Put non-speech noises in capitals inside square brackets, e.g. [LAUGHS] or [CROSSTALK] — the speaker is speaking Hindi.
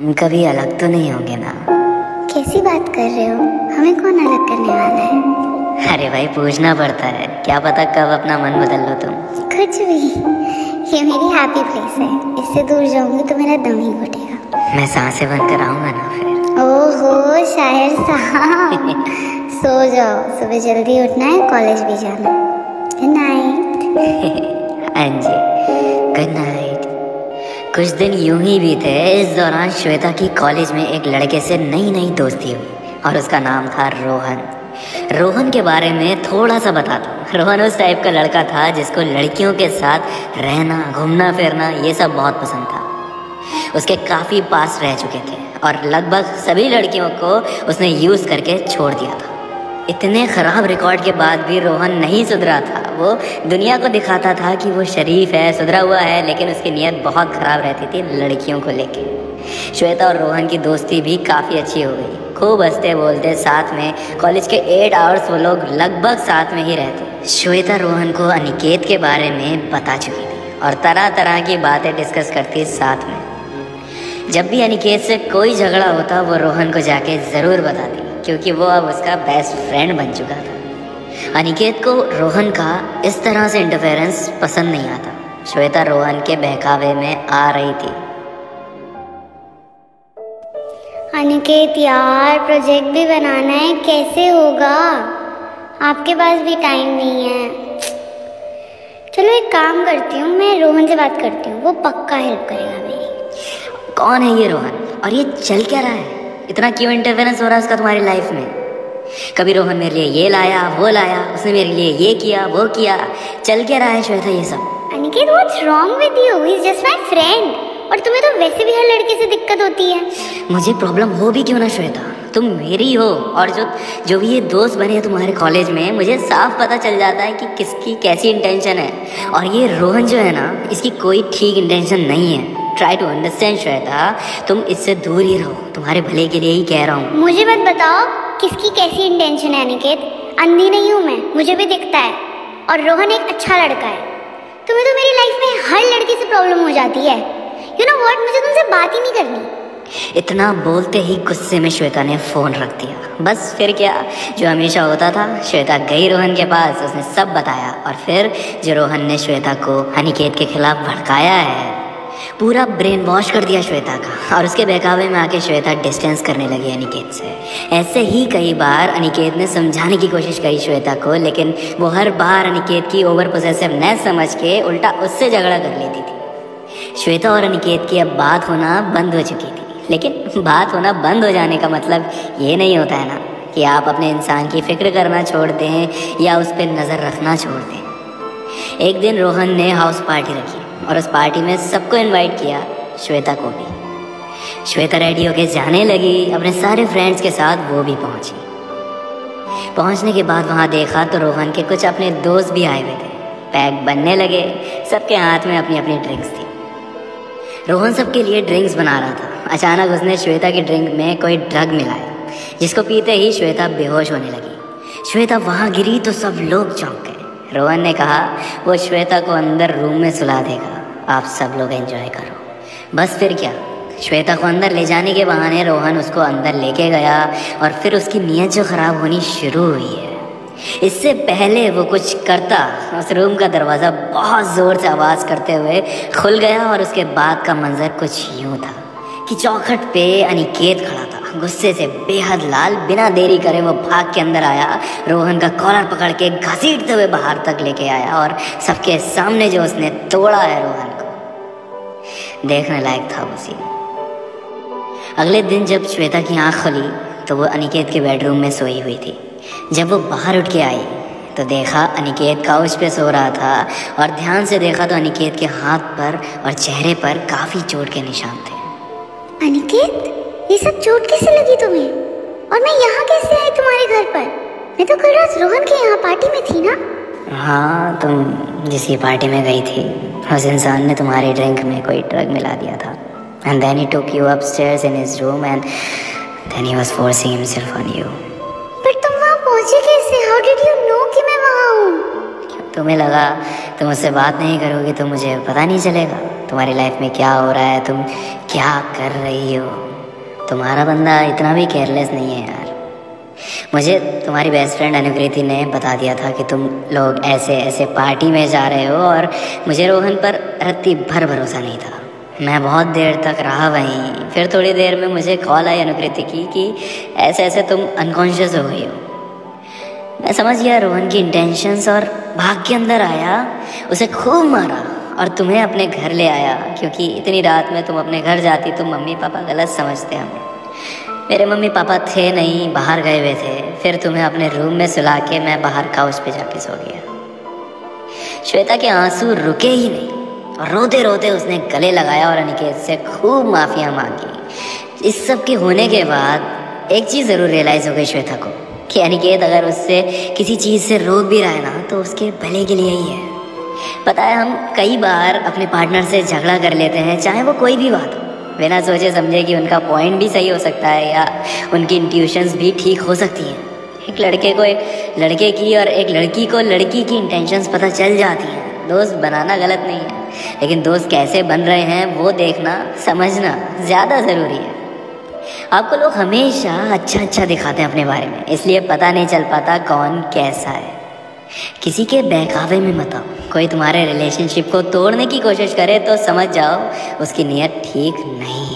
हम कभी अलग तो नहीं होंगे ना। कैसी बात कर रहे हो? हमें कौन अलग करने वाला है? अरे भाई पूछना पड़ता है। क्या पता कब अपना मन बदल लो तुम। कुछ भी। ये मेरी हैप्पी प्लेस है। इससे दूर जाऊँगी तो मेरा दम ही घुटेगा मैं साँसें बंद कराऊँगा ना फिर। ओहो शायर साहब। सो जाओ। सुबह जल्दी उठना है कॉलेज भी जाना है। गुड नाइट [LAUGHS] हाँ जी। गुड नाइट कुछ दिन यूँ ही बीते। इस दौरान श्वेता की कॉलेज में एक लड़के से नई नई दोस्ती हुई और उसका नाम था रोहन। रोहन के बारे में थोड़ा सा बता दो। रोहन उस टाइप का लड़का था जिसको लड़कियों के साथ रहना, घूमना, फिरना, ये सब बहुत पसंद था। उसके काफ़ी पास रह चुके थे और लगभग सभी लड़कियों को उसने यूज़ करके छोड़ दिया था। इतने ख़राब रिकॉर्ड के बाद भी रोहन नहीं सुधरा था। वो दुनिया को दिखाता था कि वो शरीफ है, सुधरा हुआ है, लेकिन उसकी नीयत बहुत ख़राब रहती थी लड़कियों को लेके। श्वेता और रोहन की दोस्ती भी काफ़ी अच्छी हो गई। खूब हँसते बोलते साथ में कॉलेज के एट आवर्स वो लोग लगभग साथ में ही रहते। श्वेता रोहन को अनिकेत के बारे में बता चुकी थी और तरह तरह की बातें डिस्कस करती साथ में। जब भी अनिकेत से कोई झगड़ा होता, वो रोहन को जाके ज़रूर बताती। क्योंकि वो अब उसका बेस्ट फ्रेंड बन चुका था। अनिकेत को रोहन का इस तरह से इंटरफेरेंस पसंद नहीं आता। श्वेता रोहन के बहकावे में आ रही थी। अनिकेत यार प्रोजेक्ट भी बनाना है कैसे होगा? आपके पास भी टाइम नहीं है। चलो एक काम करती हूँ मैं रोहन से बात करती हूँ। वो पक्का हेल्प करेगा मेरी। कौन है ये रोहन? और ये चल क्या रहा है? इतना क्यों इंटरफेरेंस हो रहा है उसका तुम्हारी लाइफ में? कभी रोहन मेरे लिए ये लाया वो लाया उसने मेरे लिए ये किया वो किया। चल क्या रहा है श्वेता ये सब? Aniket what's wrong with you he is just my friend और तुम्हें तो वैसे भी हर लड़के से दिक्कत होती है। मुझे प्रॉब्लम हो भी क्यों ना श्वेता? तुम मेरी हो और जो जो भी ये दोस्त बने हैं तुम्हारे कॉलेज में मुझे साफ़ पता चल जाता है कि किसकी कैसी इंटेंशन है। और ये रोहन जो है ना इसकी कोई ठीक इंटेंशन नहीं है। ट्राई टू अंडरस्टैंड श्वेता तुम इससे दूर ही रहो। तुम्हारे भले के लिए ही कह रहा हूँ। मुझे मत बताओ किसकी कैसी इंटेंशन है अनिकेत अंधी नहीं हूँ मैं। मुझे भी दिखता है। और रोहन एक अच्छा लड़का है। तुम्हें तो मेरी लाइफ में हर लड़की से प्रॉब्लम हो जाती है। यू नो व्हाट मुझे तुमसे बात ही नहीं करनी। इतना बोलते ही गुस्से में श्वेता ने फ़ोन रख दिया। बस फिर क्या? जो हमेशा होता था श्वेता गई रोहन के पास उसने सब बताया। और फिर जो रोहन ने श्वेता को अनिकेत के खिलाफ भड़काया है पूरा ब्रेन वॉश कर दिया श्वेता का। और उसके बहकावे में आके श्वेता डिस्टेंस करने लगी अनिकेत से। ऐसे ही कई बार अनिकेत ने समझाने की कोशिश करी श्वेता को, लेकिन वो हर बार अनिकेत की ओवर पोजेसिव न समझ के उल्टा उससे झगड़ा कर लेती थी। श्वेता और अनिकेत की अब बात होना बंद हो चुकी थी। लेकिन बात होना बंद हो जाने का मतलब ये नहीं होता है ना, कि आप अपने इंसान की फ़िक्र करना छोड़ दें या उस पर नज़र रखना छोड़ दें एक दिन रोहन ने हाउस पार्टी रखी और उस पार्टी में सबको इनवाइट किया श्वेता को भी। श्वेता रेडी होके जाने लगी, अपने सारे फ्रेंड्स के साथ वो भी पहुँची। पहुँचने के बाद वहाँ देखा तो रोहन के कुछ अपने दोस्त भी आए हुए थे। पैक बनने लगे, सबके हाथ में अपनी अपनी ड्रिंक्स थी। रोहन सबके लिए ड्रिंक्स बना रहा था। अचानक उसने श्वेता की ड्रिंक में कोई ड्रग मिलाया, जिसको पीते ही श्वेता बेहोश होने लगी। श्वेता वहाँ गिरी तो सब लोग चौंक रोहन ने कहा, वो श्वेता को अंदर रूम में सुला देगा। आप सब लोग एंजॉय करो। बस फिर क्या? श्वेता को अंदर ले जाने के बहाने रोहन उसको अंदर लेके गया और फिर उसकी नीयत जो ख़राब होनी शुरू हुई है। इससे पहले वो कुछ करता, उस रूम का दरवाज़ा बहुत ज़ोर से आवाज़ करते हुए खुल गया और उसके बाद का मंजर कुछ यूँ था। कि चौखट पे अनिकेत खड़ा था। गुस्से से बेहद लाल, बिना देरी करे वो भाग के अंदर आया। रोहन का कॉलर पकड़ के घसीटते हुए बाहर तक लेके आया और सबके सामने जो उसने तोड़ा है रोहन को, देखने लायक था वो सीन। अगले दिन जब श्वेता की आँख खुली तो वो अनिकेत के बेडरूम में सोई हुई थी। जब वो बाहर उठ के आई तो देखा अनिकेत काउच पे सो रहा था और ध्यान से देखा तो अनिकेत के हाथ पर और चेहरे पर काफ़ी चोट के निशान थे। अनिकेत ये सब चोट कैसे लगी तुम्हें और मैं यहाँ कैसे आई तुम्हारे घर पर मैं तो कल रात रोहन के यहाँ पार्टी में थी ना हाँ तुम जिसकी पार्टी में गई थी उस इंसान ने तुम्हारे ड्रिंक में कोई ड्रग मिला दिया था And then he took you upstairs in his room and then he was forcing himself on you. पर तुम वहाँ पहुँचे कैसे? How did you तुम्हें लगा, तुम उससे बात नहीं करोगी तो मुझे पता नहीं चलेगा। तुम्हारी लाइफ में क्या हो रहा है, तुम क्या कर रही हो? तुम्हारा बंदा इतना भी केयरलेस नहीं है यार। मुझे तुम्हारी बेस्ट फ्रेंड अनुकृति ने बता दिया था कि तुम लोग ऐसे ऐसे पार्टी में जा रहे हो और मुझे रोहन पर रत्ती भर भरोसा नहीं था। मैं बहुत देर तक रहा वहीं, फिर थोड़ी देर में मुझे कॉल आई अनुकृति की कि ऐसे ऐसे तुम अनकॉन्शियस हो गई हो। मैं समझ गया, रोहन की इंटेंशंस और भाग के अंदर आया। उसे खूब मारा और तुम्हें अपने घर ले आया, क्योंकि इतनी रात में तुम अपने घर जाती तो मम्मी पापा गलत समझते हमें। मेरे मम्मी पापा थे नहीं, बाहर गए हुए थे। फिर तुम्हें अपने रूम में सुला के मैं बाहर काउच पे जाके सो गया। श्वेता के आँसू रुके ही नहीं और रोते रोते उसने गले लगाया और अनिकेत से खूब माफिया मांगी। इस सब के होने के बाद एक चीज़ ज़रूर रियलाइज़ हो गई श्वेता को। कि अनिकेत, अगर उससे किसी चीज़ से रोक भी रहा है ना तो उसके भले के लिए ही है। पता है, हम कई बार अपने पार्टनर से झगड़ा कर लेते हैं, चाहे वो कोई भी बात हो। बिना सोचे समझे कि उनका पॉइंट भी सही हो सकता है या उनकी इंट्यूशंस भी ठीक हो सकती हैं। एक लड़के को एक लड़के की और एक लड़की को लड़की की इंटेंशंस पता चल जाती हैं। दोस्त बनाना गलत नहीं है, लेकिन दोस्त कैसे बन रहे हैं, वो देखना, समझना ज़्यादा ज़रूरी है। आपको लोग हमेशा अच्छा अच्छा दिखाते हैं अपने बारे में, इसलिए पता नहीं चल पाता कौन कैसा है। किसी के बहकावे में मत आओ। कोई तुम्हारे रिलेशनशिप को तोड़ने की कोशिश करे तो समझ जाओ, उसकी नीयत ठीक नहीं